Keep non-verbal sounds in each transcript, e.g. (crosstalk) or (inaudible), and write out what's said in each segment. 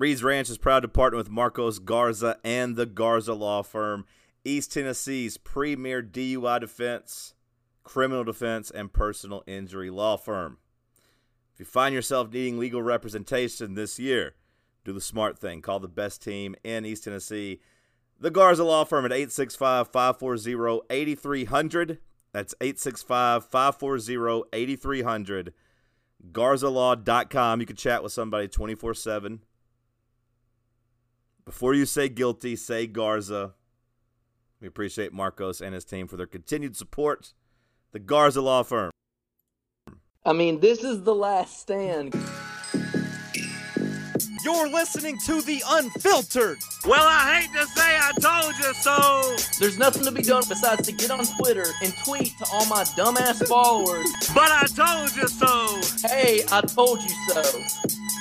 Reed's Ranch is proud to partner with Marcos Garza and the Garza Law Firm, East Tennessee's premier DUI defense, criminal defense, and personal injury law firm. If you find yourself needing legal representation this year, do the smart thing. Call the best team in East Tennessee, the Garza Law Firm at 865 540 8300. That's 865 540 8300. GarzaLaw.com. You can chat with somebody 24 7. Before you say guilty, say Garza. We appreciate Marcos and his team for their continued support. The Garza Law Firm. I mean, this is the last stand. You're listening to The Unfiltered. Well, I hate to say I told you so. There's nothing to be done besides to get on Twitter and tweet to all my dumbass followers. But I told you so. Hey, I told you so.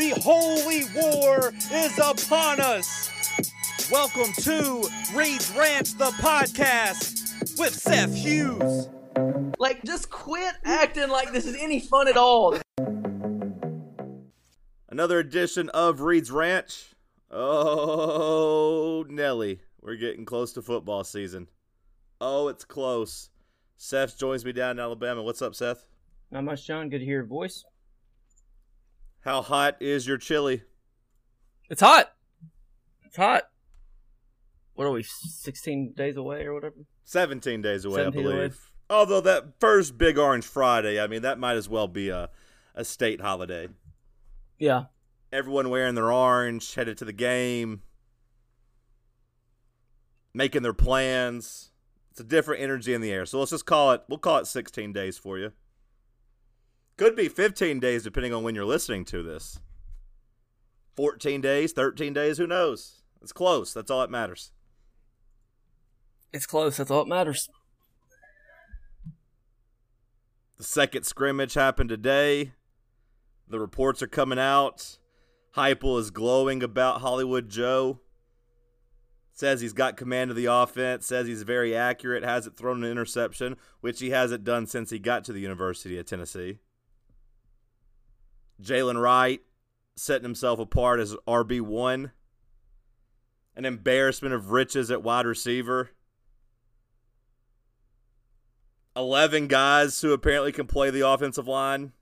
The holy war is upon us. Welcome to Reed's Ranch, the podcast with Seth Hughes. Like, just quit acting like this is any fun at all. Another edition of Reed's Ranch. Oh, Nelly. We're getting close to football season. Oh, it's close. Seth joins me down in Alabama. What's up, Seth? Not much, John. Good to hear your voice. How hot is your chili? It's hot. It's hot. What are we, 16 days away or whatever? 17 days away, I believe. away. Although that first Big Orange Friday, I mean, that might as well be a, a state holiday. Yeah. Everyone wearing their orange, headed to the game, making their plans. It's a different energy in the air. So let's just call it, we'll call it 16 days for you. Could be 15 days depending on when you're listening to this. 14 days, 13 days, who knows? It's close. That's all that matters. It's close. That's all that matters. The second scrimmage happened today. The reports are coming out. Heupel is glowing about Hollywood Joe. Says he's got command of the offense. Says he's very accurate. Hasn't thrown an interception, which he hasn't done since he got to the University of Tennessee. Jaylen Wright setting himself apart as RB one. An embarrassment of riches at wide receiver. 11 guys who apparently can play the offensive line.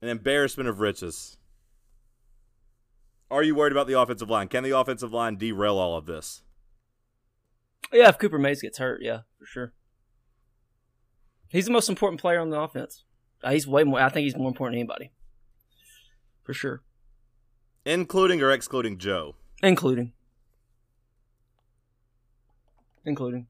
An embarrassment of riches. Are you worried about the offensive line? Can the offensive line derail all of this? Yeah, if Cooper Mays gets hurt, yeah, for sure. He's the most important player on the offense. Uh, he's way more. I think he's more important than anybody. For sure. Including or excluding Joe? Including. Including.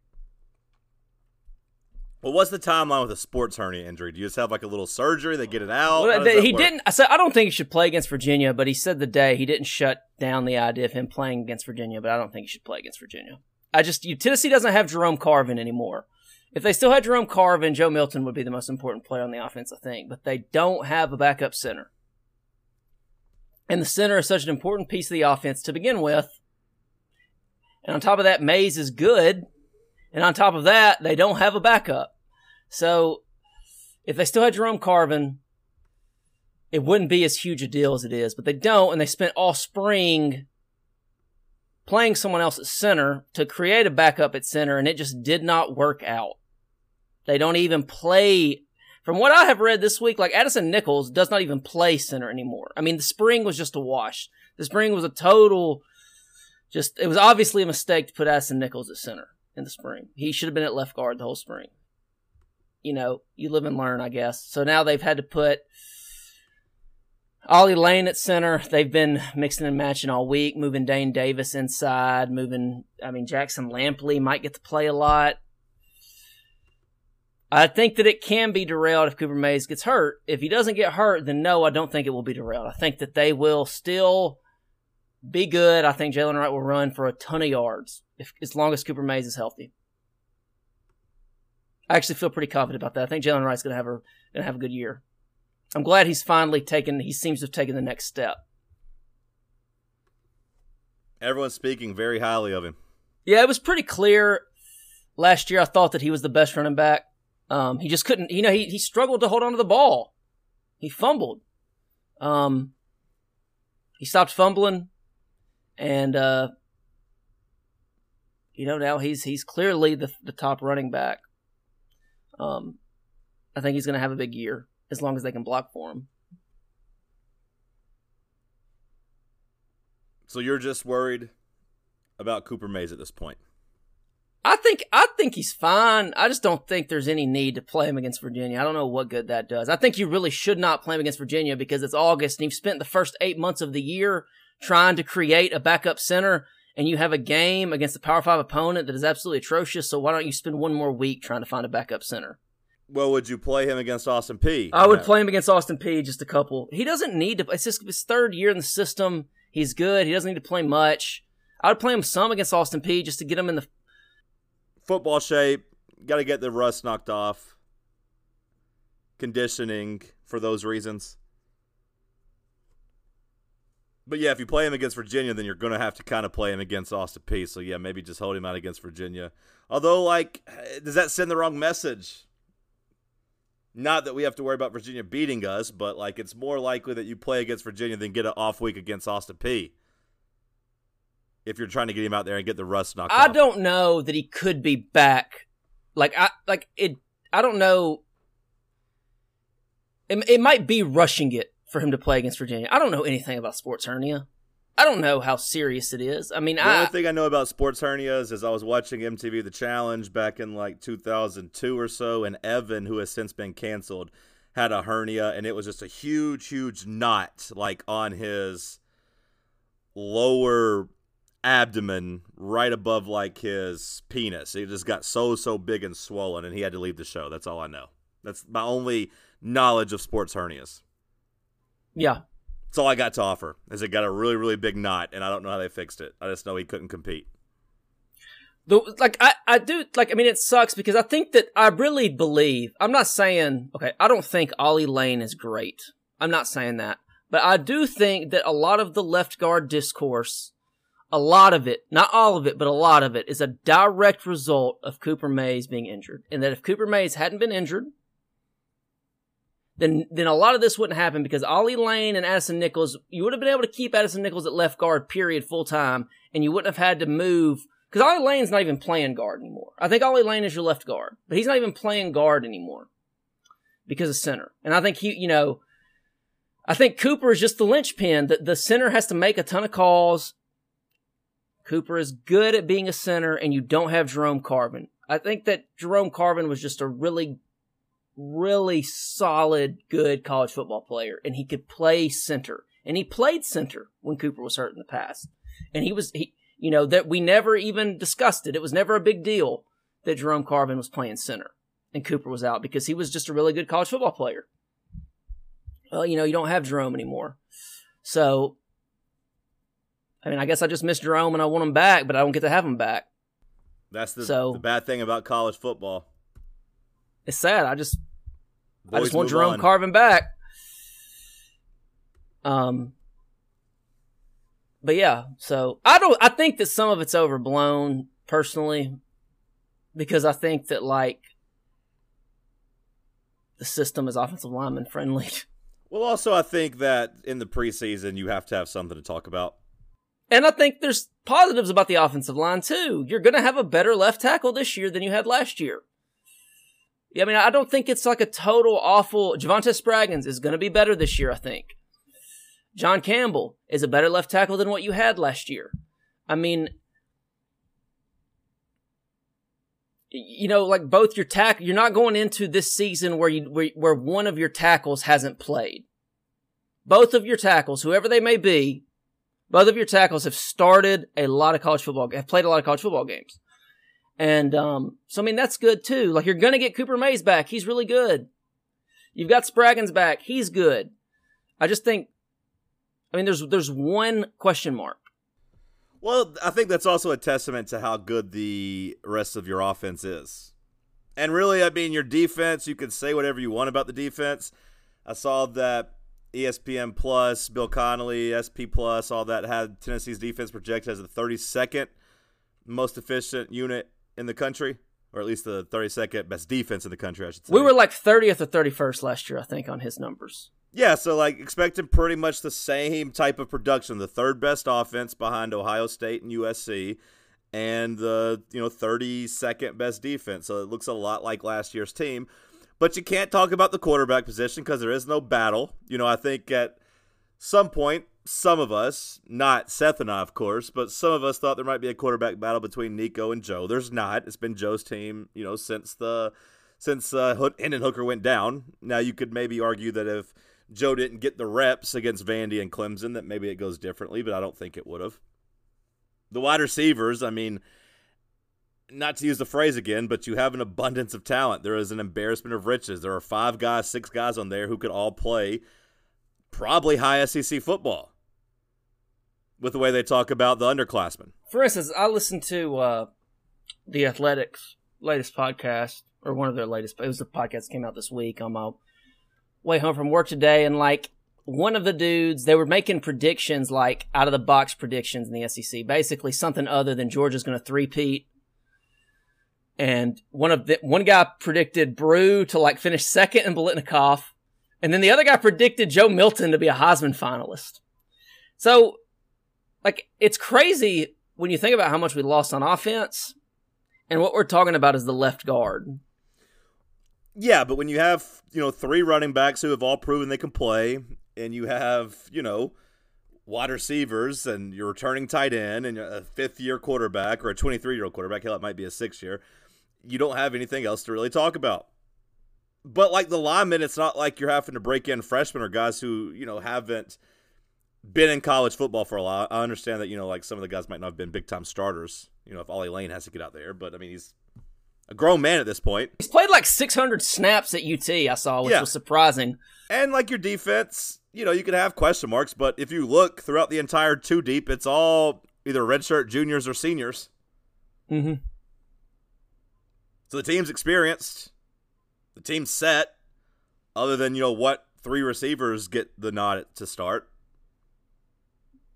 Well, what's the timeline with a sports hernia injury? Do you just have like a little surgery? They get it out? Well, How does the- that he work? didn't. I said I don't think he should play against Virginia, but he said the day he didn't shut down the idea of him playing against Virginia. But I don't think he should play against Virginia. I just you, Tennessee doesn't have Jerome Carvin anymore. If they still had Jerome Carvin, Joe Milton would be the most important player on the offense, I think. But they don't have a backup center, and the center is such an important piece of the offense to begin with. And on top of that, Mays is good, and on top of that, they don't have a backup. So if they still had Jerome Carvin, it wouldn't be as huge a deal as it is. But they don't, and they spent all spring playing someone else at center to create a backup at center, and it just did not work out. They don't even play. From what I have read this week, like Addison Nichols does not even play center anymore. I mean, the spring was just a wash. The spring was a total, just, it was obviously a mistake to put Addison Nichols at center in the spring. He should have been at left guard the whole spring you know, you live and learn, I guess. So now they've had to put Ollie Lane at center. They've been mixing and matching all week, moving Dayne Davis inside, moving, I mean, Jackson Lampley might get to play a lot. I think that it can be derailed if Cooper Mays gets hurt. If he doesn't get hurt, then no, I don't think it will be derailed. I think that they will still be good. I think Jaylen Wright will run for a ton of yards if, as long as Cooper Mays is healthy. I actually feel pretty confident about that. I think Jaylen Wright's gonna have a gonna have a good year. I'm glad he's finally taken. He seems to have taken the next step. Everyone's speaking very highly of him. Yeah, it was pretty clear last year. I thought that he was the best running back. Um, he just couldn't. You know, he he struggled to hold on to the ball. He fumbled. Um, he stopped fumbling, and uh, you know now he's he's clearly the the top running back. Um, I think he's going to have a big year as long as they can block for him. So you're just worried about Cooper Mays at this point. I think I think he's fine. I just don't think there's any need to play him against Virginia. I don't know what good that does. I think you really should not play him against Virginia because it's August and you've spent the first eight months of the year trying to create a backup center and you have a game against a Power Five opponent that is absolutely atrocious. So why don't you spend one more week trying to find a backup center? Well, would you play him against Austin Peay? I would play him against Austin Peay just a couple. He doesn't need to. It's just his third year in the system. He's good. He doesn't need to play much. I would play him some against Austin Peay just to get him in the football shape. Got to get the rust knocked off. Conditioning for those reasons. But yeah, if you play him against Virginia, then you're going to have to kind of play him against Austin Peay. So yeah, maybe just hold him out against Virginia. Although, like, does that send the wrong message? Not that we have to worry about Virginia beating us, but like it's more likely that you play against Virginia than get an off week against Austin Peay. If you're trying to get him out there and get the rust knocked I off. don't know that he could be back. Like I like it. I don't know. It, it might be rushing it for him to play against Virginia. I don't know anything about sports hernia. I don't know how serious it is. I mean, The I only thing I know about sports hernias is I was watching MTV The Challenge back in like 2002 or so, and Evan, who has since been canceled, had a hernia, and it was just a huge, huge knot like on his lower abdomen, right above like his penis. It just got so, so big and swollen, and he had to leave the show. That's all I know. That's my only knowledge of sports hernias. yeah. That's all I got to offer. Is it got a really, really big knot, and I don't know how they fixed it. I just know he couldn't compete. The, like I, I do like I mean it sucks because I think that I really believe I'm not saying okay I don't think Ollie Lane is great I'm not saying that but I do think that a lot of the left guard discourse a lot of it not all of it but a lot of it is a direct result of Cooper Mays being injured and that if Cooper Mays hadn't been injured then then a lot of this wouldn't happen because Ollie Lane and Addison Nichols you would have been able to keep Addison Nichols at left guard period full time and you wouldn't have had to move because Ollie Lane's not even playing guard anymore. I think Ollie Lane is your left guard, but he's not even playing guard anymore because of center. And I think he, you know, I think Cooper is just the linchpin. The, the center has to make a ton of calls. Cooper is good at being a center, and you don't have Jerome Carvin. I think that Jerome Carvin was just a really, really solid, good college football player, and he could play center. And he played center when Cooper was hurt in the past. And he was, he, you know, that we never even discussed it. It was never a big deal that Jerome Carvin was playing center and Cooper was out because he was just a really good college football player. Well, you know, you don't have Jerome anymore. So, I mean, I guess I just miss Jerome and I want him back, but I don't get to have him back. That's the, So- the bad thing about college football. It's sad. I just, I just want Jerome on. Carvin back. Um, but yeah, so I don't. I think that some of it's overblown personally, because I think that like the system is offensive lineman friendly, (laughs) Well, also, I think that in the preseason, you have to have something to talk about. And I think there's positives about the offensive line too. You're gonna have a better left tackle this year than you had last year. Yeah, I mean, I don't think it's like a total awful. Javontez Spraggins is gonna be better this year. I think. John Campbell is a better left tackle than what you had last year. I mean, you know, like both your tack, you're not going into this season where you where, where one of your tackles hasn't played. Both of your tackles, whoever they may be, both of your tackles have started a lot of college football, have played a lot of college football games, and um, so I mean that's good too. Like you're gonna get Cooper Mays back, he's really good. You've got Spraggins back, he's good. I just think I mean, there's there's one question mark, Well, I think that's also a testament to how good the rest of your offense is. And really, I mean, your defense, you can say whatever you want about the defense. I saw that ESPN Plus, Bill Connelly, SP Plus, all that had Tennessee's defense projected as the 32nd most efficient unit in the country, or at least the 32nd best defense in the country, I should say. We were like 30th or 31st last year, I think, on his numbers. Yeah, so like expecting pretty much the same type of production. The third best offense behind Ohio State and USC, and the you know 32nd best defense. So it looks a lot like last year's team. But you can't talk about the quarterback position because there is no battle. You know, I think at some point, some of us, not Seth and I, of course, but some of us thought there might be a quarterback battle between Nico and Joe. There's not. It's been Joe's team, you know, since the since uh, Hendon Hooker went down. Now you could maybe argue that if Joe didn't get the reps against Vandy and Clemson, that maybe it goes differently, but I don't think it would have. The wide receivers, I mean, not to use the phrase again, but you have an abundance of talent. There is an embarrassment of riches. There are five guys, six guys on there who could all play probably high SEC football with the way they talk about the underclassmen. For instance, I listened to uh, the Athletic's latest podcast, or one of their latest. It was the podcast came out this week on my way home from work today, and like one of the dudes, they were making predictions, like out of the box predictions in the SEC, basically something other than Georgia's going to three-peat. And one of the one guy predicted Bru to like finish second in Biletnikoff, and then the other guy predicted Joe Milton to be a Heisman finalist. So, like, it's crazy when you think about how much we lost on offense, and what we're talking about is the left guard. Yeah, but when you have, you know, three running backs who have all proven they can play, and you have, you know, wide receivers and you're returning tight end and a fifth year quarterback or a 23 year old quarterback, hell, it might be a six year, you don't have anything else to really talk about. But like the linemen, it's not like you're having to break in freshmen or guys who, you know, haven't been in college football for a while. I understand that, you know, like some of the guys might not have been big time starters, you know, if Ollie Lane has to get out there, but I mean, he's a grown man at this point. He's played like 600 snaps at UT, I saw, which Yeah. was surprising. And like your defense, you know, you can have question marks, but if you look throughout the entire two deep, it's all either redshirt juniors or seniors. Mm-hmm. So the team's experienced, the team's set. Other than you know what three receivers get the nod to start.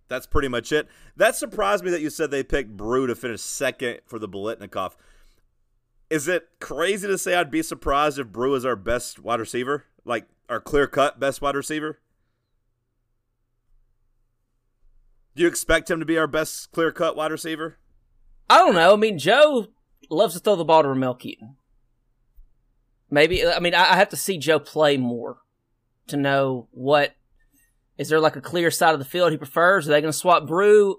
That's pretty much it. That surprised me that you said they picked Bru to finish second for the Biletnikoff. Is it crazy to say I'd be surprised if Bru is our best wide receiver? Like our clear cut best wide receiver? Do you expect him to be our best clear cut wide receiver? I don't know. I mean, Joe loves to throw the ball to Ramel Keyton. Maybe, I mean, I have to see Joe play more to know what. Is there like a clear side of the field he prefers? Are they going to swap Bru?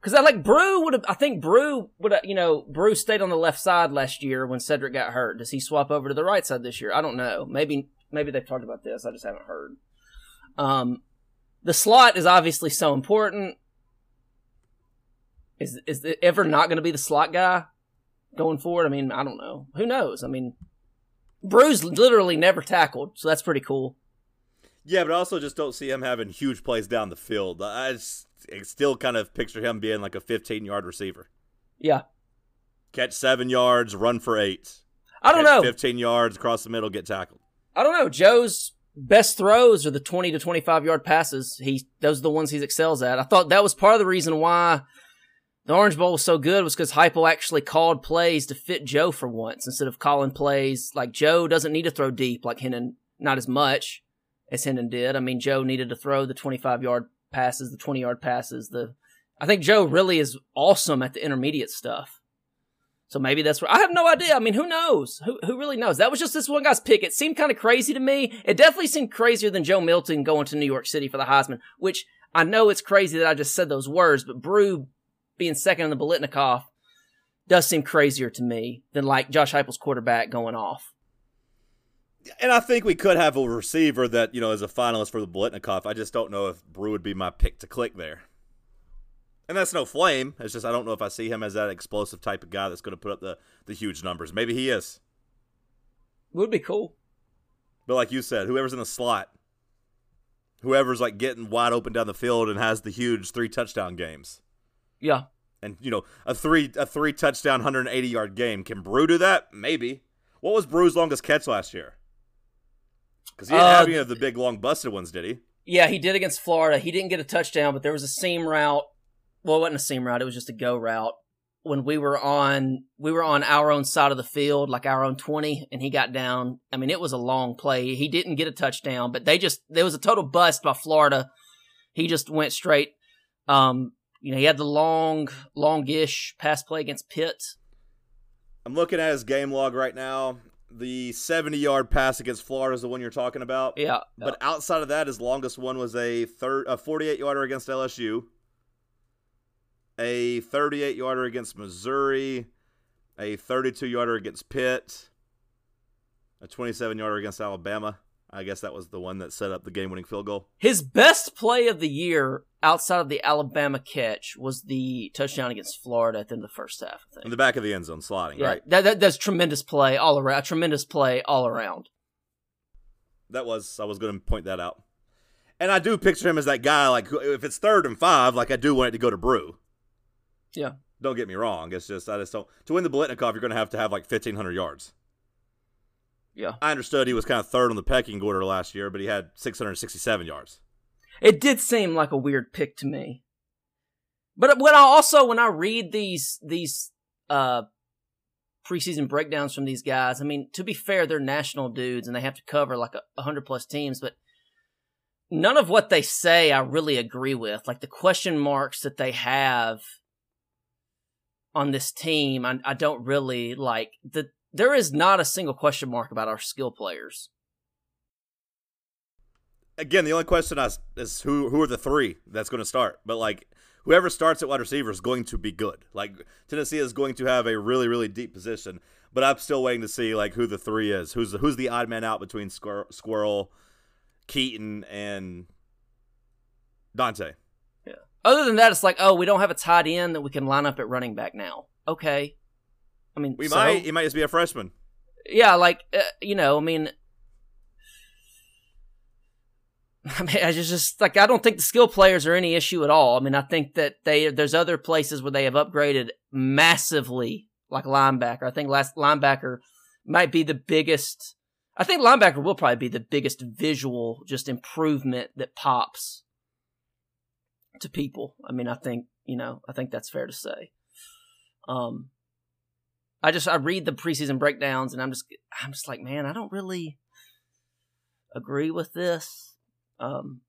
Because I like Bru would have. I think Bru would have. You know, Bru stayed on the left side last year when Cedric got hurt. Does he swap over to the right side this year? I don't know. Maybe maybe they've talked about this. I just haven't heard. Um, the slot is obviously so important. Is is it ever not going to be the slot guy going forward? I mean, I don't know. Who knows? I mean, Bruce literally never tackled, so that's pretty cool. Yeah, but I also just don't see him having huge plays down the field. I just I still kind of picture him being like a 15 yard receiver. Yeah, Catch seven yards, run for eight. I don't Catch know. 15 yards, across the middle, get tackled. I don't know. Joe's best throws are the twenty to twenty five yard passes. He those are the ones he excels at. I thought that was part of the reason why the Orange Bowl was so good was because Heupel actually called plays to fit Joe for once instead of calling plays like Joe doesn't need to throw deep like Hendon, not as much as Hendon did. I mean, Joe needed to throw the twenty five yard passes, the twenty yard passes. The I think Joe really is awesome at the intermediate stuff. So maybe that's where I have no idea. I mean, who knows? Who who really knows? That was just this one guy's pick. It seemed kind of crazy to me. It definitely seemed crazier than Joe Milton going to New York City for the Heisman, which I know it's crazy that I just said those words, but Bru being second in the Biletnikoff does seem crazier to me than like Josh Heupel's quarterback going off. And I think we could have a receiver that, you know, is a finalist for the Bolitnikoff. I just don't know if Bru would be my pick to click there. And that's no flame. It's just I don't know if I see him as that explosive type of guy that's going to put up the, the huge numbers. Maybe he is. Would be cool. But like you said, whoever's in the slot, whoever's like getting wide open down the field and has the huge three touchdown games. Yeah. And you know, a three a three touchdown, 180 yard game. Can Bru do that? Maybe. What was Bru's longest catch last year? Because he didn't Uh, have any of the big long busted ones, did he? Yeah, he did against Florida. He didn't get a touchdown, but there was a seam route. Well, it wasn't a seam route; it was just a go route. When we were on, we were on our own side of the field, like our own twenty, and he got down. I mean, it was a long play. He didn't get a touchdown, but they just there was a total bust by Florida. He just went straight. Um, you know, he had the long, longish pass play against Pitt. I'm looking at his game log right now. The 70 yard pass against Florida is the one you're talking about. Yeah, But outside of that, his longest one was a third, a 48 yarder against LSU, a 38 yarder against Missouri, a 32 yarder against Pitt, a 27 yarder against Alabama. I guess that was the one that set up the game winning field goal. His best play of the year outside of the Alabama catch was the touchdown against Florida at the end of the first half. I think. In the back of the end zone, sliding, Yeah, right? that, that that's tremendous play all around. Tremendous play all around. That was, I was going to point that out. And I do picture him as that guy, like, if it's third and five, like, I do want it to go to Bru. Yeah. Don't get me wrong. It's just, I just don't. To win the Biletnikoff, you're going to have to have like 1,500 yards. Yeah. I understood he was kind of third on the pecking order last year, but he had 667 yards. It did seem like a weird pick to me. But when I also when I read these these uh preseason breakdowns from these guys, I mean, to be fair, they're national dudes and they have to cover like a, hundred plus teams, but none of what they say I really agree with. Like the question marks that they have on this team, I, I don't really like the. There is not a single question mark about our skill players. Again, the only question I, is who who are the three that's going to start. But like whoever starts at wide receiver is going to be good. Like Tennessee is going to have a really really deep position. But I'm still waiting to see like who the three is. Who's the, who's the odd man out between Squirrel, Squirrel Keyton, and Dante. Yeah. Other than that, it's like, oh, we don't have a tight end that we can line up at running back now. Okay, I mean, We so- might. He might just be a freshman. yeah, like uh, you know, I mean, (laughs) I mean, I just, just like I don't think the skill players are any issue at all. I mean, I think that they there's other places where they have upgraded massively, like linebacker. I think last linebacker might be the biggest. I think linebacker will probably be the biggest visual just improvement that pops to people. I mean, I think you know, I think that's fair to say. Um, I just I read the preseason breakdowns and I'm just I'm just like, man, I don't really agree with this. Um,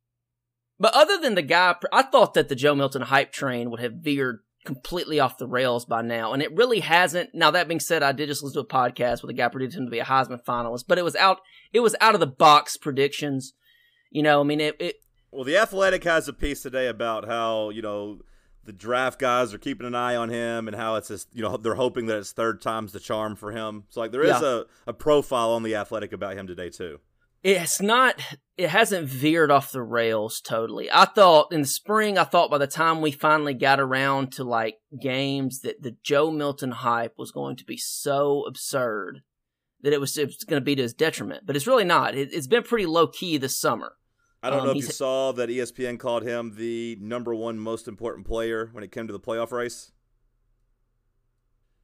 but other than the guy, I thought that the Joe Milton hype train would have veered completely off the rails by now, and it really hasn't. Now that being said, I did just listen to a podcast with a guy predicted him to be a Heisman finalist, but it was out. It was out of the box predictions. You know, I mean, it, it Well, the Athletic has a piece today about how you know the draft guys are keeping an eye on him and how it's just you know they're hoping that it's third time's the charm for him. So like there is Yeah. a, a profile on the Athletic about him today too. It's not it hasn't veered off the rails totally. I thought in the spring i thought by the time we finally got around to like games that the joe milton hype was going to be so absurd that it was, it was going to be to his detriment but it's really not. It, it's been pretty low key this summer. I don't Um, know if you saw that ESPN called him the number one most important player when it came to the playoff race.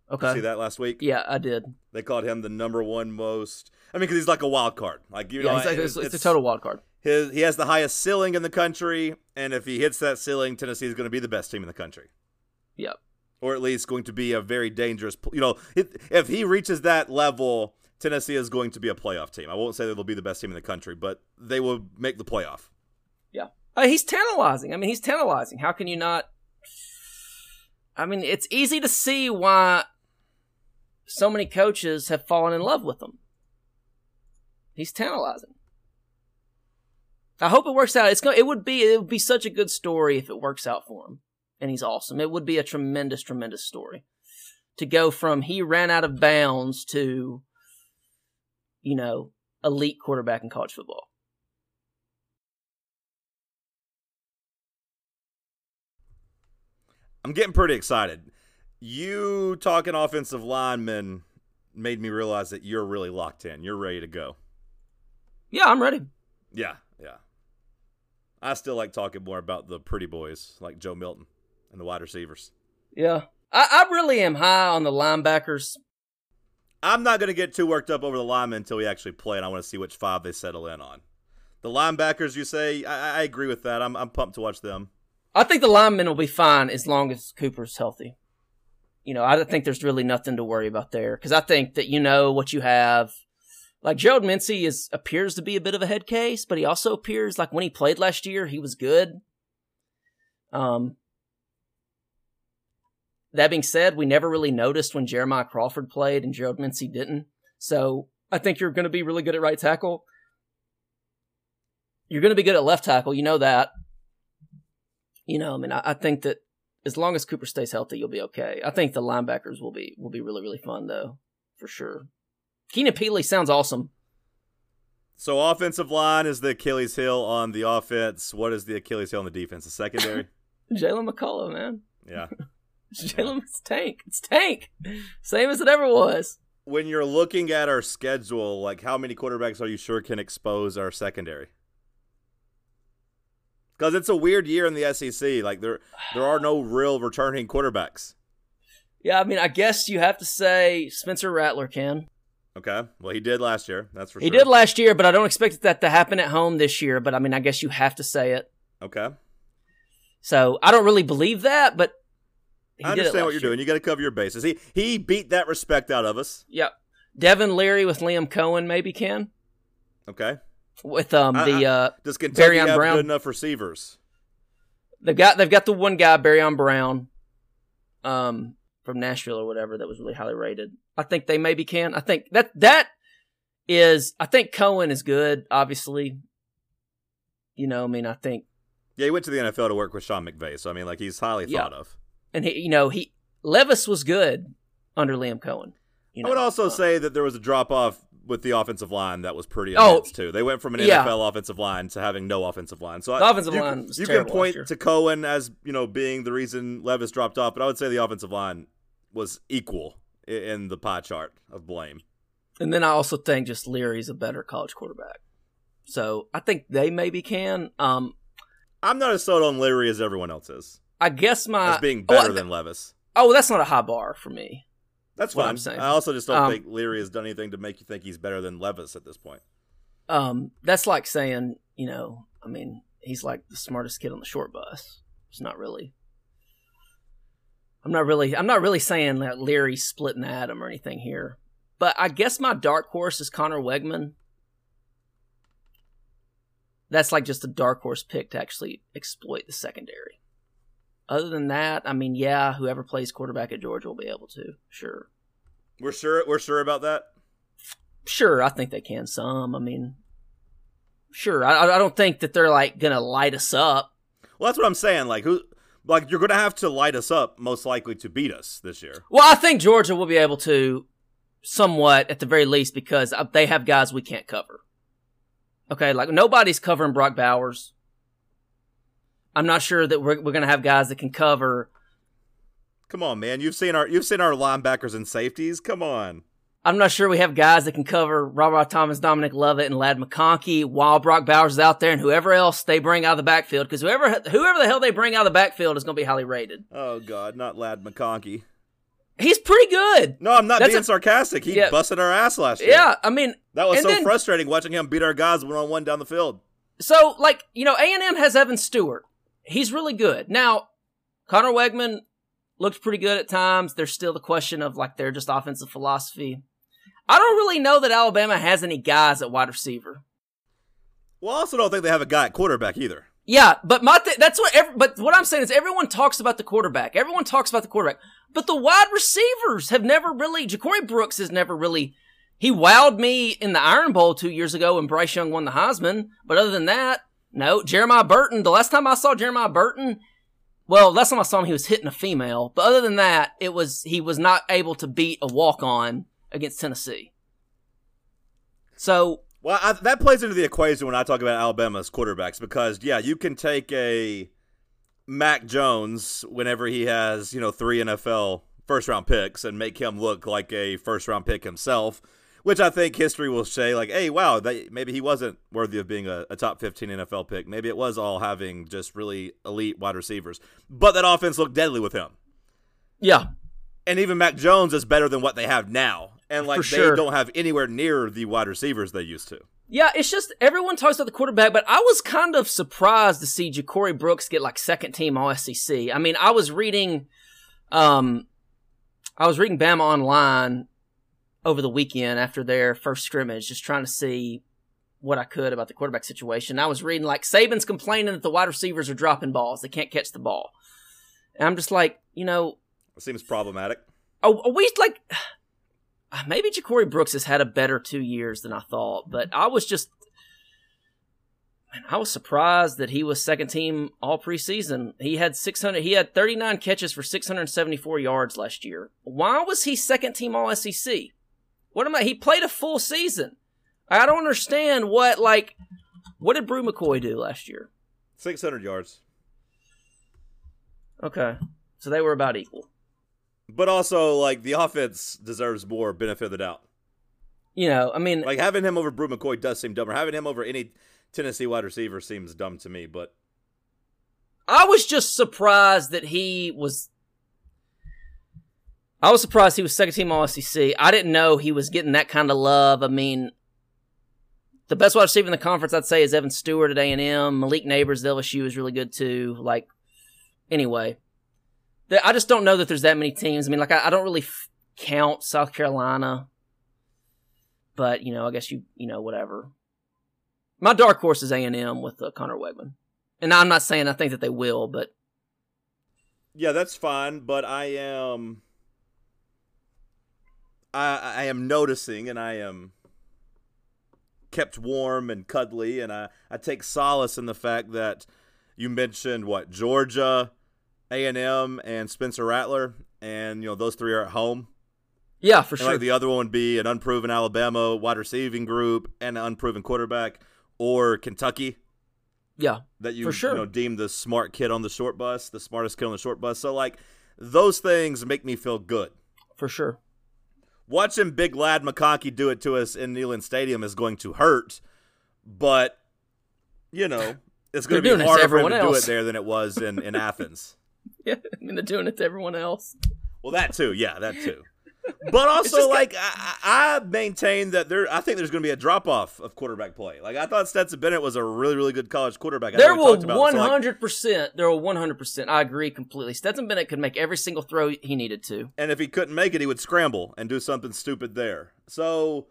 Did you okay see that last week? yeah i did They called him the number one most. I mean, because he's like a wild card. Like you yeah know, it's, like, it's, it's- it's a total wild card His he has the highest ceiling in the country, and if he hits that ceiling, Tennessee is going to be the best team in the country. yep or at least going to be a very dangerous. You know, it, if he reaches that level, Tennessee is going to be a playoff team. I won't say that they'll be the best team in the country, but they will make the playoff. Yeah. Uh, he's tantalizing. I mean, he's tantalizing. How can you not? I mean, it's easy to see why so many coaches have fallen in love with him. He's tantalizing. I hope it works out. It's going. It would be. It would be such a good story if it works out for him, and he's awesome. It would be a tremendous, tremendous story to go from he ran out of bounds to, you know, elite quarterback in college football. I'm getting pretty excited. You talking offensive linemen made me realize that you're really locked in. You're ready to go. Yeah, I'm ready. Yeah, yeah. I still like talking more about the pretty boys like Joe Milton and the wide receivers. Yeah. I, I really am high on the linebackers. I'm not going to get too worked up over the linemen until we actually play, and I want to see which five they settle in on. The linebackers, you say, I, I agree with that. I'm, I'm pumped to watch them. I think the linemen will be fine as long as Cooper's healthy. You know, I think there's really nothing to worry about there because I think that you know what you have. Like Gerald Mincey is appears to be a bit of a head case, but he also appears like when he played last year, he was good. Um, that being said, we never really noticed when Jeremiah Crawford played and Gerald Mincey didn't. So I think you're going to be really good at right tackle. You're going to be good at left tackle. You know that. You know, I mean, I, I think that as long as Cooper stays healthy, you'll be okay. I think the linebackers will be will be really really fun though, for sure. Keenan Pili sounds awesome. So offensive line is the Achilles heel on the offense. What is the Achilles heel on the defense? The secondary. (laughs) Jaylen McCollough, man. yeah. (laughs) Jalen, it's tank. It's tank. Same as it ever was. When you're looking at our schedule, like how many quarterbacks are you sure can expose our secondary? Because it's a weird year in the SEC. Like there, there are no real returning quarterbacks. Yeah, I mean, I guess you have to say Spencer Rattler can. Okay. Well, he did last year. That's for He sure. He did last year, but I don't expect that to happen at home this year. But I mean, I guess you have to say it. Okay. So I don't really believe that, but I understand what you're year. doing. You got to cover your bases. He he beat that respect out of us. Yep. Devin Leary with Liam Coen maybe can Okay. With um the uh Does Kentucky have Brown. good enough receivers? they've got they've got the one guy Barion Brown um from Nashville or whatever that was really highly rated. I think they maybe can. I think that that is I think Coen is good, obviously. You know, I mean, I think Yeah, he went to the NFL to work with Sean McVay, so I mean, like he's highly Yeah. thought of. and he you know, he Levis was good under Liam Coen. You know? I would also uh, say that there was a drop off with the offensive line that was pretty Oh, immense too. They went from an yeah. NFL offensive line to having no offensive line. So The I- offensive you, line was you can point to Coen as you know being the reason Levis dropped off, but I would say the offensive line was equal i- in the pie chart of blame. And then I also think just Leary's a better college quarterback. So I think they maybe can. Um, I'm not as sold on Leary as everyone else is I guess my as being oh, I- better than Levis. Oh, that's not a high bar for me. That's what fine. I'm saying. I also just don't Um, think Leary has done anything to make you think he's better than Levis at this point. Um, that's like saying, you know, I mean, he's like the smartest kid on the short bus. It's not really. I'm not really. I'm not really saying that Leary's splitting the atom or anything here. But I guess my dark horse is Conner Weigman. That's like just a dark horse pick to actually exploit the secondary. Other than that, I mean, yeah, whoever plays quarterback at Georgia will be able to. Sure. We're sure. We're sure about that. Sure, I think they can some. I mean, sure. I, I don't think that they're like gonna light us up. Well, that's what I'm saying. Like who? Like you're gonna have to light us up, most likely to beat us this year. Well, I think Georgia will be able to, somewhat at the very least, because uh, they have guys we can't cover. Okay, like nobody's covering Brock Bowers. I'm not sure that we're we're gonna have guys that can cover. Come on, man. You've seen our you've seen our linebackers and safeties. Come on. I'm not sure we have guys that can cover Robert Thomas, Dominic Lovett, and Ladd McConkey while Brock Bowers is out there, and whoever else they bring out of the backfield. Because whoever whoever the hell they bring out of the backfield is going to be highly rated. Oh God, not Ladd McConkey. He's pretty good. No, I'm not That's being a- sarcastic. He Yeah. busted our ass last year. Yeah, I mean, that was so then- frustrating watching him beat our guys one on one down the field. So, like, you know, A&M has Evan Stewart. He's really good. Now, Conner Weigman looked pretty good at times. There's still the question of, like, their just offensive philosophy. I don't really know that Alabama has any guys at wide receiver. Well, I also don't think they have a guy at quarterback either. Yeah, but my th- that's what. Every- but what I'm saying is, everyone talks about the quarterback. Everyone talks about the quarterback, but the wide receivers have never really. Ja'Corey Brooks has never really. He wowed me in the Iron Bowl two years ago when Bryce Young won the Heisman. But other than that, no. Jermaine Burton. The last time I saw Jermaine Burton, well, last time I saw him, he was hitting a female. But other than that, it was he was not able to beat a walk on against Tennessee. So Well, I, that plays into the equation when I talk about Alabama's quarterbacks because yeah, you can take a Mac Jones whenever he has you know three NFL first round picks and make him look like a first round pick himself, which I think history will say like, hey, wow, that, maybe he wasn't worthy of being a, a top fifteen NFL pick. Maybe it was all having just really elite wide receivers, but that offense looked deadly with him. Yeah, and even Mac Jones is better than what they have now. And like they don't have anywhere near the wide receivers they used to. Yeah, it's just everyone talks about the quarterback, but I was kind of surprised to see Ja'Corey Brooks get like second team All SEC. I mean, I was reading, um, I was reading Bama online over the weekend after their first scrimmage, just trying to see what I could about the quarterback situation. I was reading like Saban's complaining that the wide receivers are dropping balls; they can't catch the ball. And I'm just like, you know, It seems problematic. are, are we like (sighs) maybe Ja'Corey Brooks has had a better two years than I thought, but I was just man, I was surprised that he was second team all preseason. He had six hundred he had thirty nine catches for six hundred seventy four yards last year. Why was he second team all SEC? What am I he played a full season. I don't understand what like what did Bru McCoy do last year? 600 yards. Okay. So they were about equal. But also, like, the offense deserves more benefit of the doubt. You know, I mean Like, having him over Bru McCoy does seem dumb. Or having him over any Tennessee wide receiver seems dumb to me. But I was just surprised that he was. I was surprised he was second team All SEC. I didn't know he was getting that kind of love. I mean, the best wide receiver in the conference, I'd say, is Evan Stewart at A and M. Malik Nabers at LSU is really good too. Like, anyway, I just don't know that there's that many teams. I mean, like, I, don't really f- count South Carolina, but you know, I guess you you know whatever. My dark horse is A and M with uh, Conner Weigman. And I'm not saying I think that they will, but yeah, that's fine. But I am. I, I am noticing and I am kept warm and cuddly, and I, I take solace in the fact that you mentioned what Georgia, A and M, and Spencer Rattler, and you know those three are at home. yeah, for And sure. like the other one would be an unproven Alabama wide receiving group and an unproven quarterback, or Kentucky yeah, that you For sure. you know deem the smart kid on the short bus, the smartest kid on the short bus. So like those things make me feel good. for sure. Watching Big Ladd McConkey do it to us in Neyland Stadium is going to hurt, but you know (laughs) it's going to be doing it to harder for him to do it there than it was in in (laughs) Athens. Yeah, I mean they're doing it to everyone else. Well, that too, yeah, that too. But also, like I, I I maintain that there, I think there's going to be a drop off of quarterback play. Like I thought Stetson Bennett was a really, really good college quarterback. I There will talked about so, like, hundred percent. There will one hundred percent. I agree completely. Stetson Bennett could make every single throw he needed to. and if he couldn't make it, he would scramble and do something stupid there. So,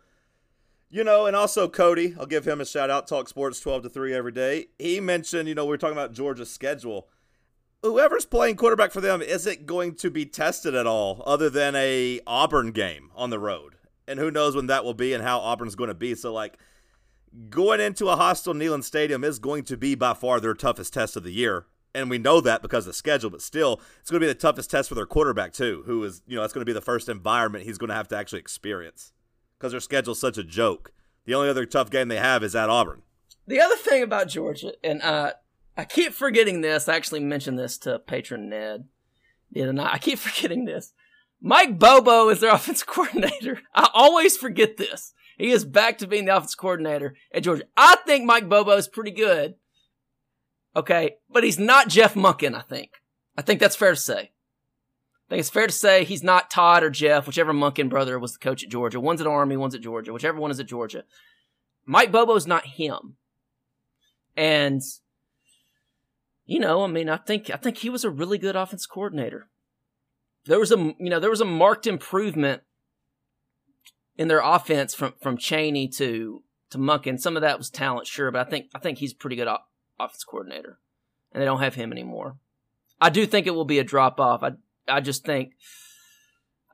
you know, and also Cody, I'll give him a shout out. Talk Sports twelve to three every day. He mentioned, you know, we're talking about Georgia's schedule. Whoever's playing quarterback for them isn't going to be tested at all, other than a Auburn game on the road, and who knows when that will be and how Auburn's going to be. So, like, going into a hostile Neyland Stadium is going to be by far their toughest test of the year. And we know that because of the schedule, but still, it's going to be the toughest test for their quarterback, too, who is, you know, that's going to be the first environment he's going to have to actually experience because their schedule's such a joke. The only other tough game they have is at Auburn. The other thing about Georgia, and uh, I keep forgetting this. I actually mentioned this to patron Ned the other night. I keep (laughs) forgetting this. Mike Bobo is their (laughs) offense coordinator. I always forget this. He is back to being the offense coordinator at Georgia. I think Mike Bobo is pretty good. Okay, but he's not Jeff Monken, I think. I think that's fair to say. I think it's fair to say he's not Todd or Jeff, whichever Monken brother was the coach at Georgia. One's at Army, one's at Georgia, whichever one is at Georgia. Mike Bobo's not him. And you know, I mean, I think I think he was a really good offense coordinator. There was a you know there was a marked improvement in their offense from from Chaney to to Monken. Some of that was talent, sure, but I think I think he's a pretty good offense coordinator, and they don't have him anymore. I do think it will be a drop off. I I just think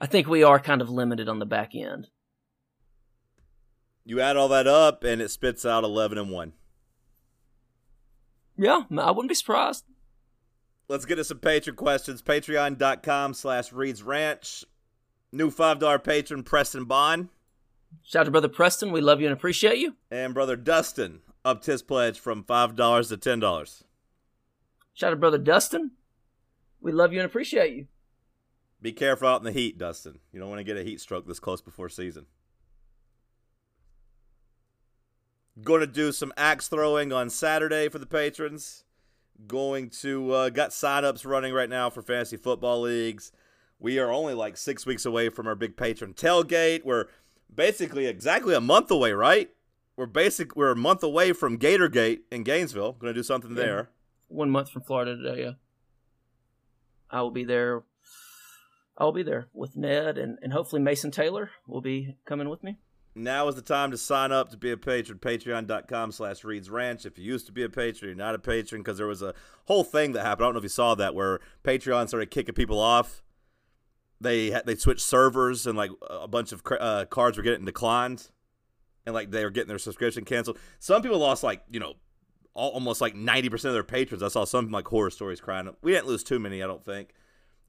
I think we are kind of limited on the back end. You add all that up, and it spits out 11 and 1. Yeah, I wouldn't be surprised. Let's get to some patron questions. Patreon.com slash Reed's Ranch. New $5 patron, Preston Bond. Shout out to brother Preston. We love you and appreciate you. And brother Dustin upped his pledge from $5 to $10. Shout out to brother Dustin. We love you and appreciate you. Be careful out in the heat, Dustin. You don't want to get a heat stroke this close before season. Going to do some axe throwing on Saturday for the patrons. Going to uh, got signups running right now for fantasy football leagues. We are only like six weeks away from our big patron tailgate. We're basically exactly a month away, right? We're basic. We're a month away from Gatorgate in Gainesville. Going to do something Yeah. there. One month from Florida today. Yeah, I will be there. I will be there with Ned and, and hopefully Mason Taylor will be coming with me. Now is the time to sign up to be a patron. Patreon.com slash Reed's Ranch. If you used to be a patron, you're not a patron because there was a whole thing that happened. I don't know if you saw that where Patreon started kicking people off. They they switched servers and like a bunch of uh, cards were getting declined, and like they were getting their subscription canceled. Some people lost like you know almost like ninety percent of their patrons. I saw some like horror stories crying. We didn't lose too many, I don't think.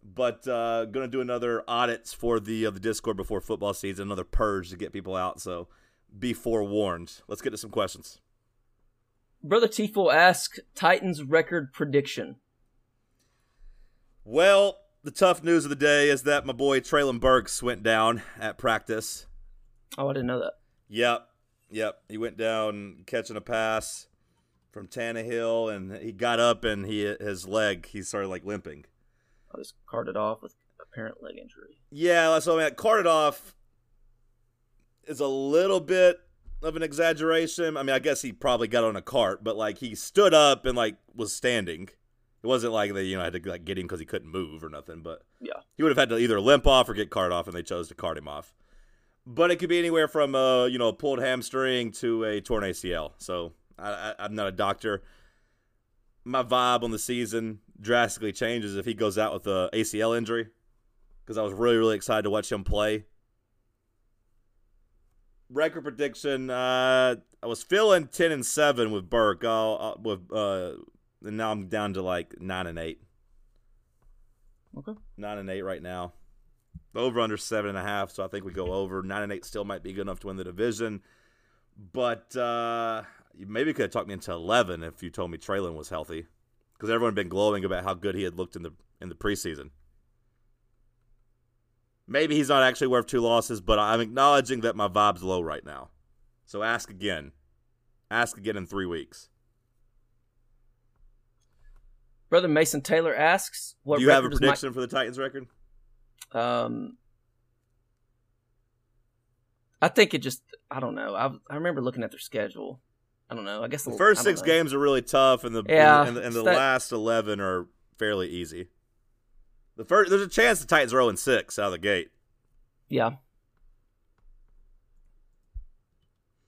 But uh, gonna do another audits for the uh, the Discord before football season, another purge to get people out. So be forewarned. Let's get to some questions. Brother Tifo asks Titans record prediction. Well, the tough news of the day is that my boy Treylon Burks went down at practice. Oh, I didn't know that. Yep, yep. He went down catching a pass from Tannehill, and he got up and he his leg he started like limping. I just carted off with apparent leg injury. Yeah, so I mean, carted off is a little bit of an exaggeration. I mean, I guess he probably got on a cart, but like he stood up and like was standing. It wasn't like they you know had to like get him because he couldn't move or nothing. But Yeah. he would have had to either limp off or get carted off, and they chose to cart him off. But it could be anywhere from a you know a pulled hamstring to a torn ACL. So I, I, I'm not a doctor. My vibe on the season drastically changes if he goes out with a ACL injury because I was really really excited to watch him play. Record prediction: uh, I was feeling ten and seven with Burke. I'll, I'll- with uh, and now I'm down to like nine and eight. Okay. Nine and eight right now. Over under seven and a half, so I think we go over. Nine and eight still might be good enough to win the division, but uh, you maybe could have talked me into eleven if you told me Treylon was healthy, because everyone had been glowing about how good he had looked in the in the preseason. Maybe he's not actually worth two losses, but I'm acknowledging that my vibe's low right now. So ask again. Ask again in three weeks. Brother Mason Taylor asks, "What Do you have a record does Mike- prediction for the Titans record? Um, I think it just. I don't know. I I remember looking at their schedule. I don't know. I guess The first six know. games are really tough, and the Yeah, and, the, and the that- last eleven are fairly easy. The first, there's a chance the Titans are 0 six out of the gate. Yeah.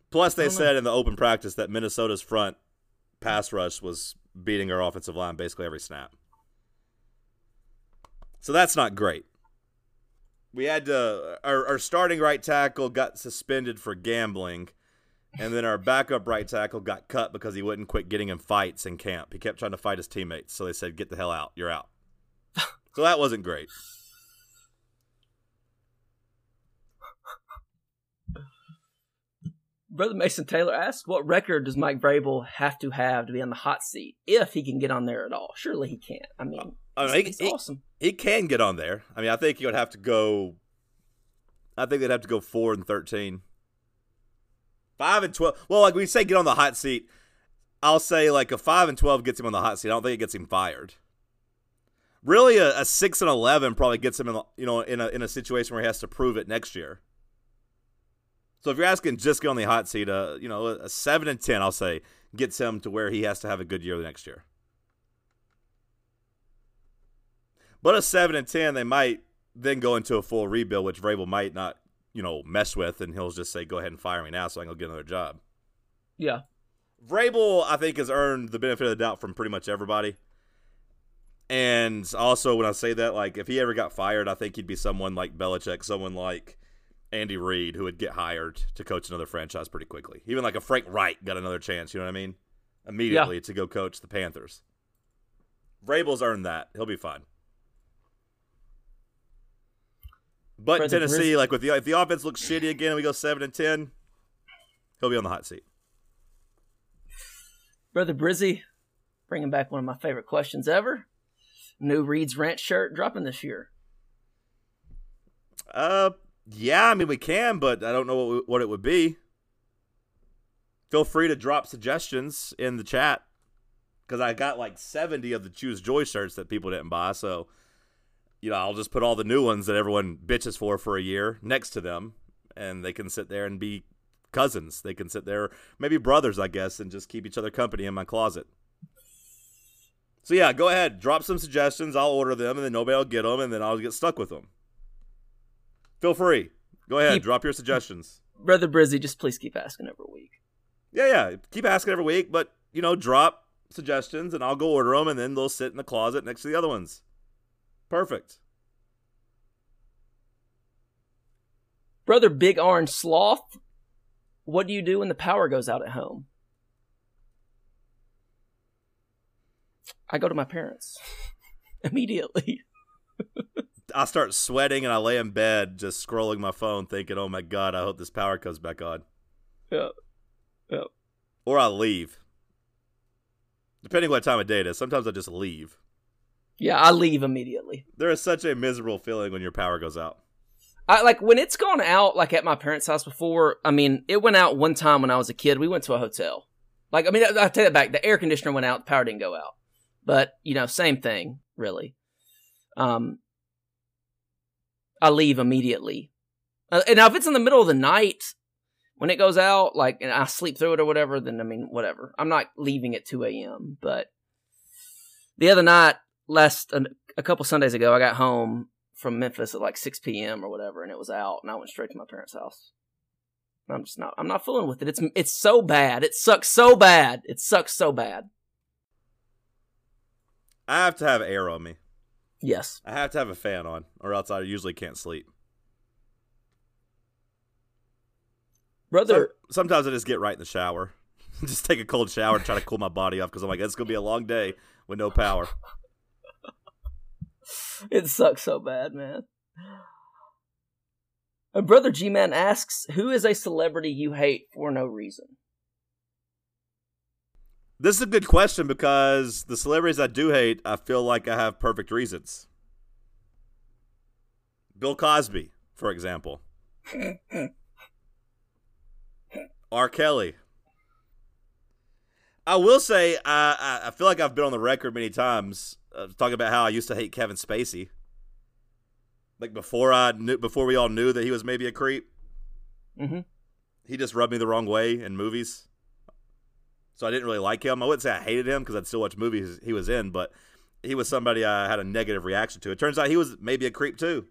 Plus, they don't know. said in the open practice that Minnesota's front pass rush was beating our offensive line basically every snap. So that's not great. We had to our, our starting right tackle got suspended for gambling, and then our backup right tackle got cut because he wouldn't quit getting in fights in camp. He kept trying to fight his teammates, so they said, "Get the hell out! You're out." (laughs) so that wasn't great. Brother Mason Taylor asks, "What record does Mike Vrabel have to have to be on the hot seat if he can get on there at all? Surely he can't. I mean, I mean, he's, he- he's awesome. He can get on there. I mean, I think he would have to go. I think they'd have to go four and thirteen. Five and twelve. Well, like we say, get on the hot seat. I'll say like a five and twelve gets him on the hot seat. I don't think it gets him fired. Really, a, a six and eleven probably gets him in the- you know in a in a situation where he has to prove it next year. So if you're asking just get on the hot seat, uh, you know, a seven and ten, I'll say gets him to where he has to have a good year the next year. But a seven and ten, they might then go into a full rebuild, which Vrabel might not, you know, mess with, and he'll just say, "Go ahead and fire me now, so I can go get another job." Yeah, Vrabel, I think, has earned the benefit of the doubt from pretty much everybody. And also, when I say that, like, if he ever got fired, I think he'd be someone like Belichick, someone like Andy Reid, who would get hired to coach another franchise pretty quickly. Even like a Frank Reich got another chance, you know what I mean? Immediately to go coach the Panthers. Vrabel's earned that. He'll be fine. But Tennessee, like with the if the offense looks shitty again and we go seven and ten, he'll be on the hot seat. Brother Brizzy, bringing back one of my favorite questions ever. New Reed's Ranch shirt dropping this year. Uh, yeah, I mean we can, but I don't know what, what it would be. Feel free to drop suggestions in the chat because I got like seventy of the Choose Joy shirts that people didn't buy. So you know, I'll just put all the new ones that everyone bitches for for a year next to them, and they can sit there and be cousins. They can sit there, maybe brothers, I guess, and just keep each other company in my closet. So yeah, go ahead, drop some suggestions. I'll order them, and then nobody will get them, and then I'll get stuck with them. Feel free. Go ahead, Keep- drop your suggestions. Brother Brizzy, just please keep asking every week. Yeah, yeah. Keep asking every week, but you know, drop suggestions, and I'll go order them, and then they'll sit in the closet next to the other ones. Perfect. Brother Big Orange Sloth, what do you do when the power goes out at home? I go to my parents (laughs) immediately. (laughs) I start sweating and I lay in bed just scrolling my phone thinking, oh my God, I hope this power comes back on. Yeah. Yeah. Or I leave. Depending what time of day it is. Sometimes I just leave. Yeah, I leave immediately. There is such a miserable feeling when your power goes out. I like when it's gone out like at my parents' house before. I mean, it went out one time when I was a kid. We went to a hotel. Like, I mean, I, I take that back. The air conditioner went out, the power didn't go out. But you know, same thing, really. Um, I leave immediately. Uh, and now, if it's in the middle of the night when it goes out, like, and I sleep through it or whatever, then I mean, whatever. I'm not leaving at 2 a.m. But the other night, last a, a couple Sundays ago, I got home from Memphis at like 6 p.m. or whatever, and it was out, and I went straight to my parents' house. I'm just not. I'm not fooling with it. It's it's so bad. It sucks so bad. It sucks so bad. I have to have air on me. Yes. I have to have a fan on, or else I usually can't sleep. Brother, Some- sometimes I just get right in the shower. (laughs) just take a cold shower and try to cool my body off because I'm like, it's going to be a long day with no power. (sighs) it sucks so bad, man. And brother G Man asks, "Who is a celebrity you hate for no reason?" This is a good question because the celebrities I do hate, I feel like I have perfect reasons. Bill Cosby, for example. (laughs) R. Kelly. I will say, I, I I feel like I've been on the record many times uh, talking about how I used to hate Kevin Spacey. Like before I knew, before we all knew that he was maybe a creep, Mm-hmm. he just rubbed me the wrong way in movies. So I didn't really like him. I wouldn't say I hated him because I'd still watch movies he was in, but he was somebody I had a negative reaction to. It turns out he was maybe a creep too.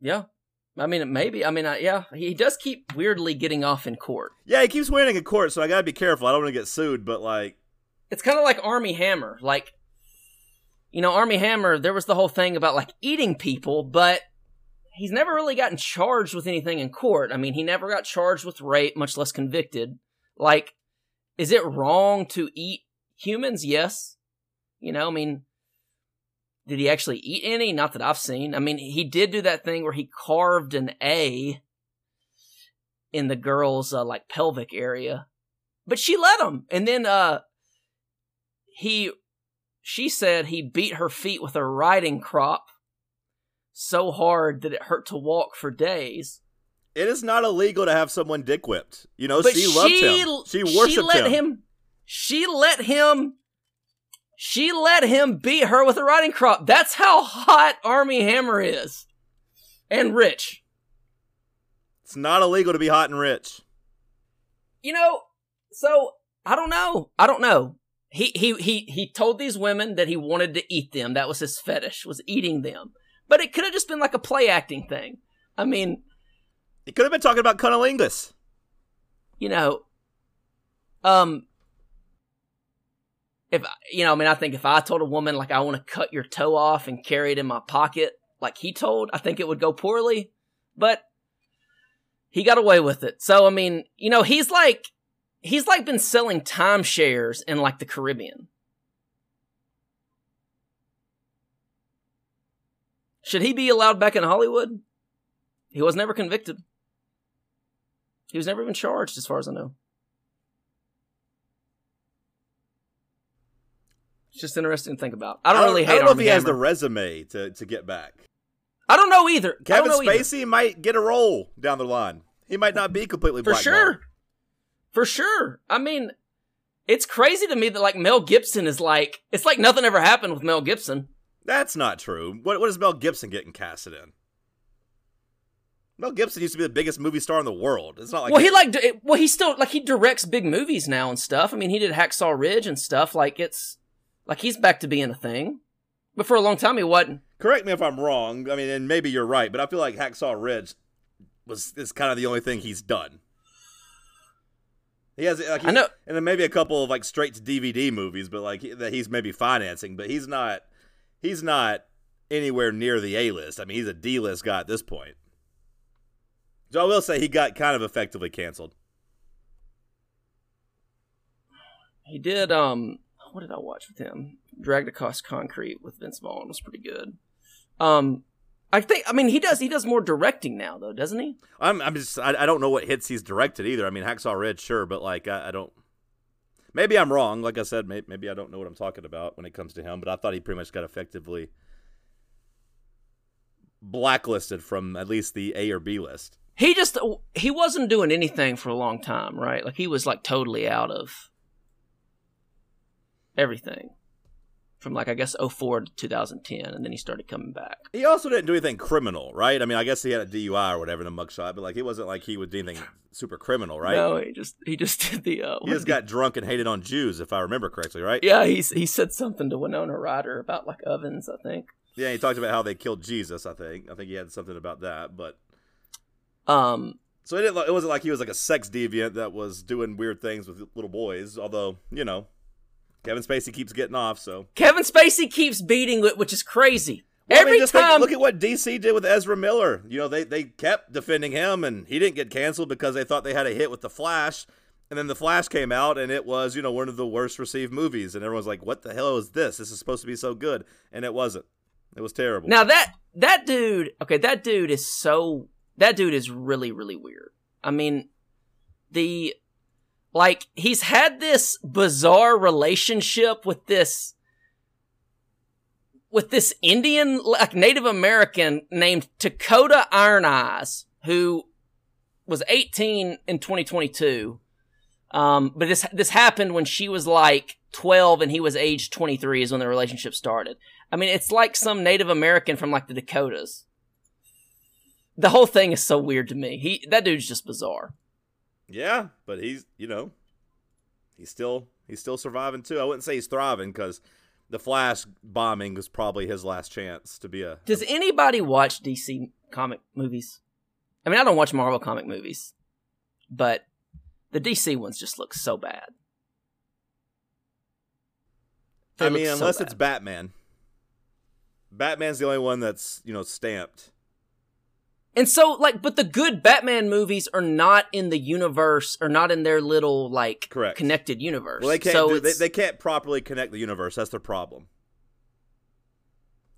Yeah, I mean, maybe. I mean, I, yeah, he does keep weirdly getting off in court. Yeah, he keeps winning in court, so I gotta be careful. I don't want to get sued, but like, It's kind of like Armie Hammer. Like, you know, Armie Hammer. There was the whole thing about like eating people, but he's never really gotten charged with anything in court. I mean, he never got charged with rape, much less convicted. Like, is it wrong to eat humans? Yes. You know, I mean, did he actually eat any? Not that I've seen. I mean, he did do that thing where he carved an A in the girl's uh, like pelvic area, but she let him. And then uh he she said he beat her feet with a riding crop so hard that it hurt to walk for days. it is not illegal to have someone dick whipped. You know, But she loved him. She worshipped let him. him. She let him. She let him beat her with a riding crop. That's how hot Armie Hammer is, and rich. It's not illegal to be hot and rich. You know, so I don't know. I don't know. He he he he told these women that he wanted to eat them. That was his fetish, was eating them. But it could have just been like a play acting thing. I mean, He could have been talking about cunnilingus. you know, um, if you know, I mean, I think if I told a woman like I want to cut your toe off and carry it in my pocket, like he told, I think it would go poorly. But he got away with it. So I mean, you know, he's like he's like been selling timeshares in like the Caribbean. Should he be allowed back in Hollywood? He was never convicted. He was never even charged, as far as I know. It's just interesting to think about. I don't, really hate I don't know if Armie he has the resume to, to get back. I don't know either. Kevin don't either. Spacey might get a role down the line. He might not be completely for sure, for sure. I mean, it's crazy to me that like Mel Gibson is like it's like nothing ever happened with Mel Gibson. That's not true. What what is Mel Gibson getting casted in? Mel Gibson used to be the biggest movie star in the world. It's not like well, he like di- well, he still like he directs big movies now and stuff. I mean, he did Hacksaw Ridge and stuff. Like it's like he's back to being a thing. But for a long time, he wasn't. correct me if I'm wrong. I mean, and maybe you're right, but I feel like Hacksaw Ridge was is kind of the only thing he's done. He has like he, I know- and then maybe a couple of like straight to DVD movies, but like he- that he's maybe financing, but he's not he's not anywhere near the A list. I mean, he's a D list guy at this point. So I will say he got kind of effectively canceled. He did. Um, what did I watch with him? Dragged Across Concrete with Vince Vaughn was pretty good. Um, I think. I mean, he does. He does more directing now, though, doesn't he? I'm I'm just I, I don't know what hits he's directed either. I mean, Hacksaw Ridge, sure, but like I, I don't. Maybe I'm wrong. Like I said, maybe, maybe I don't know what I'm talking about when it comes to him. But I thought he pretty much got effectively blacklisted from at least the A or B list. He just he wasn't doing anything for a long time, right? Like he was like totally out of everything from like I guess 04 to 2010, and then he started coming back. He also didn't do anything criminal, right? I mean, I guess he had a DUI or whatever in the mugshot, but like he wasn't like he would do anything super criminal, right? No, he just he just (laughs) did the. Uh, He just got drunk and hated on Jews, if I remember correctly, right? yeah, he he said something to Winona Ryder about like ovens, I think. Yeah, he talked about how they killed Jesus. I think. I think he had something about that, but Um, So it, didn't, it wasn't like he was like a sex deviant that was doing weird things with little boys. Although you know, Kevin Spacey keeps getting off. So Kevin Spacey keeps beating it, which is crazy. Well, I Every mean, just think- time, look at what DC did with Ezra Miller. You know, they they kept defending him, and he didn't get canceled because they thought they had a hit with the Flash. And then the Flash came out, and it was you know one of the worst received movies, and everyone's like, "What the hell is this? This is supposed to be so good," and it wasn't. It was terrible. Now that that dude, okay, that dude is so that dude is really really weird. I mean, the like he's had this bizarre relationship with this with this Indian like Native American named Dakota Iron Eyes who was 18 in 2022. Um, but this this happened when she was like 12 and he was age 23 is when the relationship started. I mean, it's like some Native American from like the Dakotas. The whole thing is so weird to me. He that dude's just bizarre. Yeah, but he's you know, he's still he's still surviving too. I wouldn't say he's thriving because the Flash bombing was probably his last chance to be a. Does anybody watch DC comic movies? I mean, I don't watch Marvel comic movies, but the DC ones just look so bad. They I mean, so unless bad. it's Batman. Batman's the only one that's you know stamped. And so, like, but the good Batman movies are not in the universe, or not in their little like Correct. connected universe. Well, they can't. So do, they, they can't properly connect the universe. That's their problem.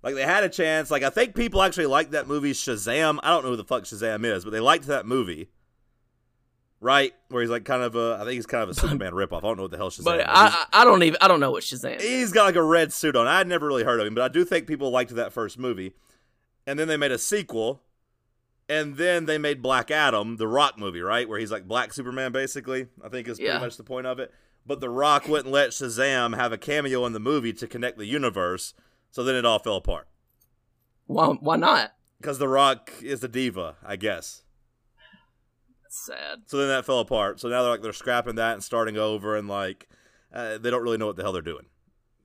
Like they had a chance. Like I think people actually liked that movie Shazam. I don't know who the fuck Shazam is, but they liked that movie. Right, where he's like kind of a. I think he's kind of a (laughs) Superman ripoff. I don't know what the hell Shazam. but is. I, I I don't even I don't know what Shazam. He's- he's got like a red suit on. I'd never really heard of him, but I do think people liked that first movie. And then they made a sequel, and then they made Black Adam, the Rock movie, right, where he's like Black Superman, basically. I think is pretty Yeah. much the point of it. But The Rock wouldn't let Shazam have a cameo in the movie to connect the universe, so then it all fell apart. Why why not? Because The Rock is a diva, I guess. That's sad. So then that fell apart. So now they're like they're scrapping that and starting over, and like uh, they don't really know what the hell they're doing.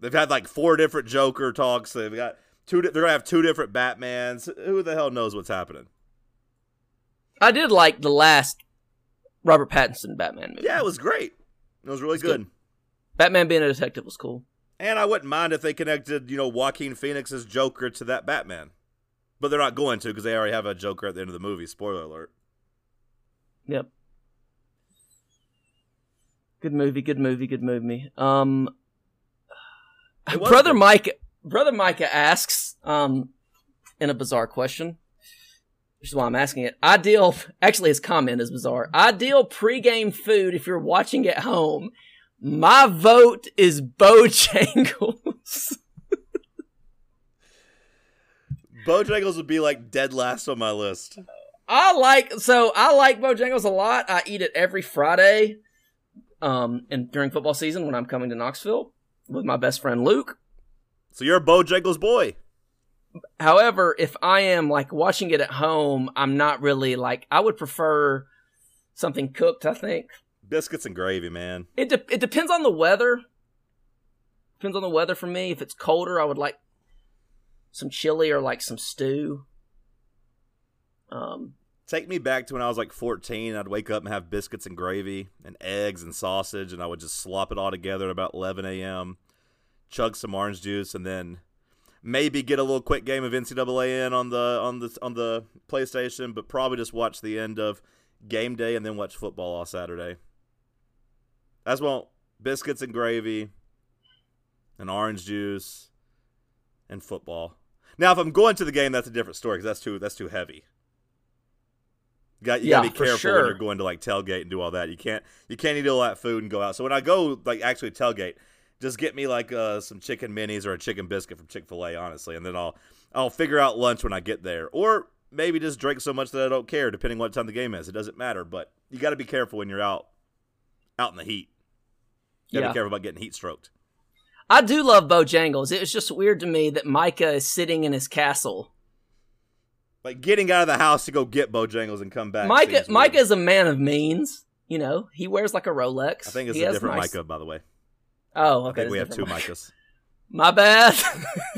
They've had like four different Joker talks. They've got two. They're gonna have two different Batmans. Who the hell knows what's happening? I did like the last Robert Pattinson Batman movie. Yeah, it was great. It was really It's good. good. Batman being a detective was cool. And I wouldn't mind if they connected, you know, Joaquin Phoenix's Joker to that Batman. But they're not going to because they already have a Joker at the end of the movie. Spoiler alert. Yep. Good movie, good movie, good movie. Um Brother good. Mike Brother Micah asks, um, in a bizarre question. Which is why I'm asking it. Ideal (laughs) actually his comment is bizarre. Ideal pregame food if you're watching at home. My vote is Bojangles. (laughs) Bojangles would be like dead last on my list. I like so I like Bojangles a lot. I eat it every Friday, um, and during football season when I'm coming to Knoxville with my best friend Luke. So you're a Bojangles boy. However, if I am like watching it at home, I'm not really like I would prefer something cooked. I think Biscuits and gravy, man. it de- it depends on the weather. Depends on the weather for me. If it's colder, I would like some chili or like some stew. Um, Take me back to when I was like 14. I'd wake up and have biscuits and gravy and eggs and sausage, and I would just slop it all together at about 11 a.m. Chug some orange juice, and then maybe get a little quick game of NCAA in on the on the on the PlayStation, but probably just watch the end of game day and then watch football all Saturday. That's well, biscuits and gravy, and orange juice, and football. Now, if I'm going to the game, that's a different story because that's too that's too heavy. You got you Yeah, gotta be careful sure. when you're going to like tailgate and do all that. You can't you can't eat all that food and go out. So when I go like actually tailgate, just get me like uh, some chicken minis or a chicken biscuit from Chick Fil A, honestly, and then I'll I'll figure out lunch when I get there, or maybe just drink so much that I don't care, depending what time the game is. It doesn't matter, but you got to be careful when you're out out in the heat. You got to Yeah. be careful about getting heat stroked. I do love Bojangles. It was just weird to me that Micah is sitting in his castle. Like getting out of the house to go get Bojangles and come back. Micah, Micah is a man of means. You know, he wears like a Rolex. I think it's He a different nice- Micah, by the way. Oh, I okay. think we have two (laughs) different. Micahs. My bad.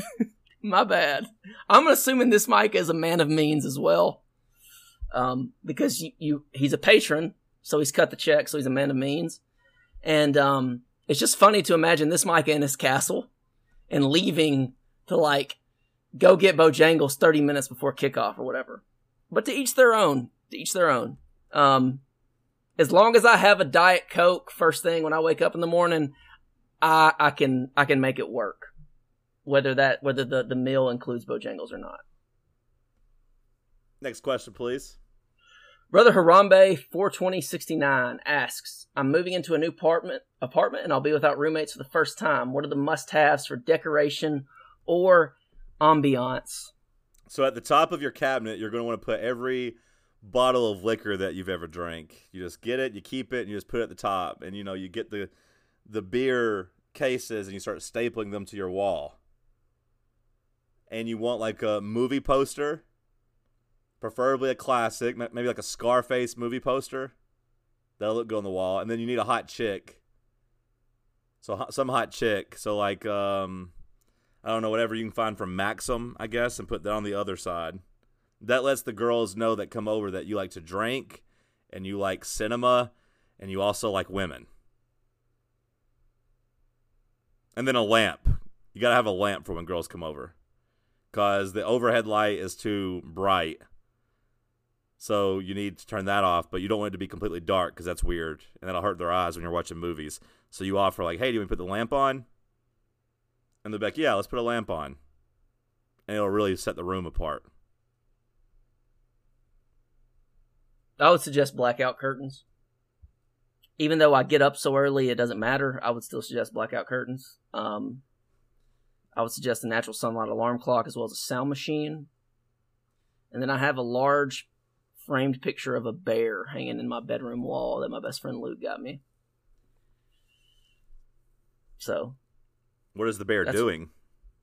(laughs) My bad. I'm assuming this Micah is a man of means as well. Um, because you, you he's a patron, so he's cut the check, so he's a man of means. And um, it's just funny to imagine this Micah in his castle and leaving to like go get Bojangles 30 minutes before kickoff or whatever. But to each their own. To each their own. Um, as long as I have a diet coke first thing when I wake up in the morning, I I can I can make it work. Whether that whether the, the meal includes Bojangles or not. Next question, please. Brother Harambe four twenty sixty nine asks, I'm moving into a new apartment apartment and I'll be without roommates for the first time. What are the must haves for decoration or ambiance? So at the top of your cabinet, you're going to want to put every bottle of liquor that you've ever drank. You just get it, you keep it, and you just put it at the top. And you know, you get the the beer cases and you start stapling them to your wall. And you want like a movie poster, preferably a classic, maybe like a Scarface movie poster. That'll look good on the wall. And then you need a hot chick. So some hot chick. So like um I don't know, whatever you can find from Maxim, I guess, and put that on the other side. That lets the girls know that come over that you like to drink and you like cinema and you also like women. And then a lamp. You got to have a lamp for when girls come over because the overhead light is too bright. So you need to turn that off, but you don't want it to be completely dark because that's weird and that'll hurt their eyes when you're watching movies. So you offer like, "Hey, do to put the lamp on?" And they're like, yeah, let's put a lamp on. And it'll really set the room apart. I would suggest blackout curtains. Even though I get up so early, it doesn't matter. I would still suggest blackout curtains. Um, I would suggest a natural sunlight alarm clock as well as a sound machine. And then I have a large framed picture of a bear hanging in my bedroom wall that my best friend Luke got me. So What is the bear doing?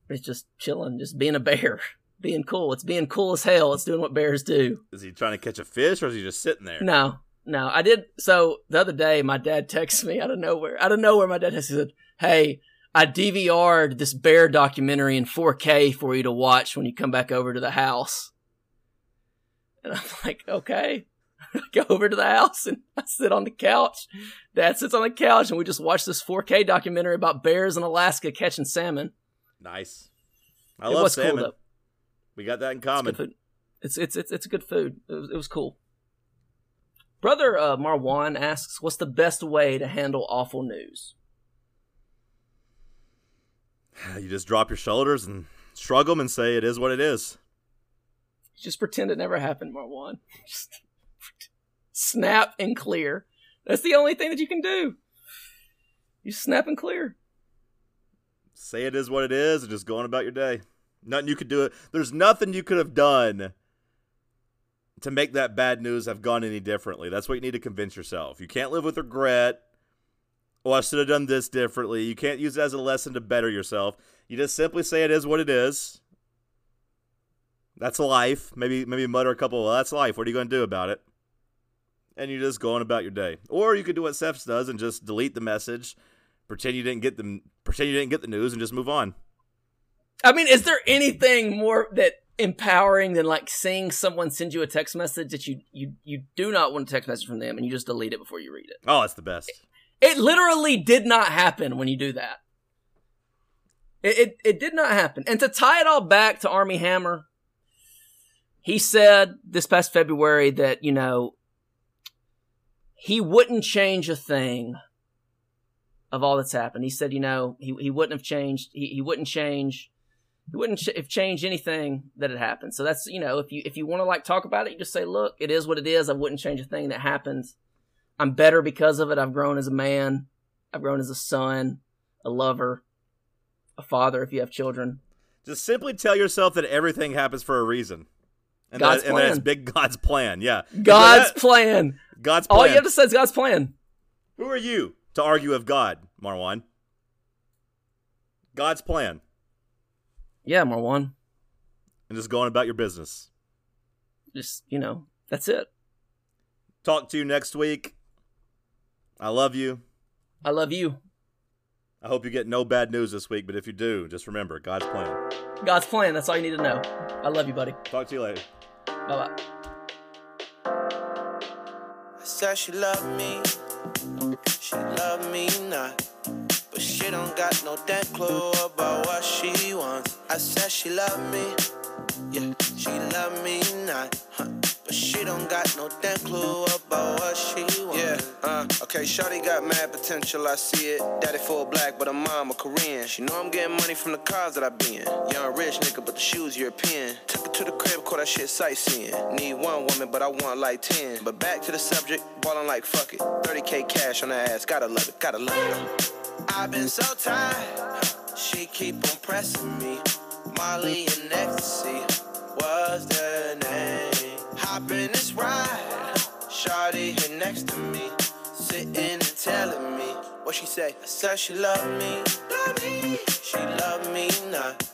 it's just chilling, just being a bear, (laughs) being cool. It's being cool as hell. It's doing what bears do. Is he trying to catch a fish or is he just sitting there? No, no. I did. So the other day, my dad texted me out of nowhere. Out of nowhere, my dad said, "Hey, I DVR'd this bear documentary in 4K for you to watch when you come back over to the house." And I'm (laughs) like, "Okay." I (laughs) go over to the house and (laughs) I sit on the couch. Dad sits on the couch and we just watch this 4K documentary about bears in Alaska catching salmon. Nice. I it love salmon. cool we got that in It's common. good food. It's it's it's it's a good food. It was, it was cool. Brother uh, Marwan asks, "What's the best way to handle awful news?" (sighs) You just drop your shoulders and shrug them and say it is what it is. Just pretend it never happened, Marwan. (laughs) Just snap and clear. That's the only thing that you can do. You snap and clear. Say it is what it is and just go on about your day. Nothing you could do it. There's nothing you could have done to make that bad news have gone any differently. That's what you need to convince yourself. You can't live with regret. Oh, I should have done this differently. You can't use it as a lesson to better yourself. You just simply say it is what it is. That's life. Maybe maybe mutter a couple. Well, that's life. What are you going to do about it? And you just go on about your day. Or you could do what Seth does and just delete the message, pretend you didn't get the pretend you didn't get the news, and just move on. I mean, is there anything more that empowering than like seeing someone send you a text message that you you you do not want a text message from them and you just delete it before you read it? Oh, it's the best. It literally did not happen when you do that. It, it, it did not happen. And to tie it all back to Armie Hammer, he said this past February that, you know, he wouldn't change a thing of all that's happened. He said, you know, he, he wouldn't have changed, he, he wouldn't change, he wouldn't ch- have changed anything that had happened. So that's, you know, if you, if you want to like talk about it, you just say, look, it is what it is. I wouldn't change a thing that happened. I'm better because of it. I've grown as a man. I've grown as a son, a lover, a father if you have children. Just simply tell yourself that everything happens for a reason. And God's that, and that it's plan. big God's plan. Yeah. God's That- plan. God's plan. All you have to say is God's plan. Who are you to argue with God, Marwan? God's plan. Yeah, Marwan. And just going about your business. Just, you know, that's it. Talk to you next week. I love you. I love you. I hope you get no bad news this week, but if you do, just remember God's plan. God's plan. That's all you need to know. I love you, buddy. Talk to you later. Bye bye. I said she loved me, she loved me not. No damn clue about what she wants. I said she love me, yeah, she love me not. Huh. But she don't got no damn clue about what she wants. Yeah, uh, okay, Shawty got mad potential, I see it. Daddy full black, but her mom a Korean. She know I'm getting money from the cars that I be in. Young rich nigga, but the shoes European. Took her to the crib, call that shit sightseeing. Need one woman, but I want like 10. But back to the subject, ballin' like fuck it. 30k cash on her ass, gotta love it, gotta love it. I've been so tired, she keep on pressing me. Molly and ecstasy was the name. Hop in this ride, Shawty here next to me, sitting and telling me what she say. I said she love me, love me. She love me not,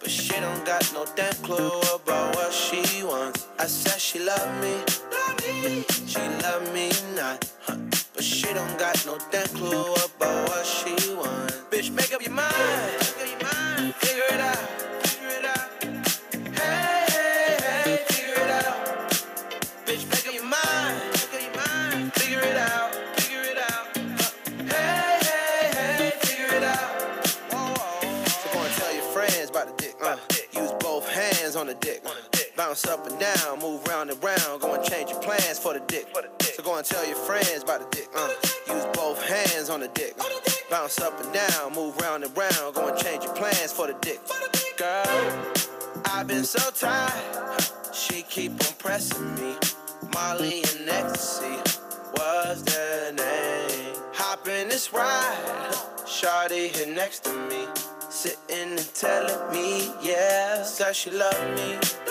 but she don't got no damn clue about what she wants. I said she love me, love me. She love me not, but she don't got no damn clue about she love me. Me.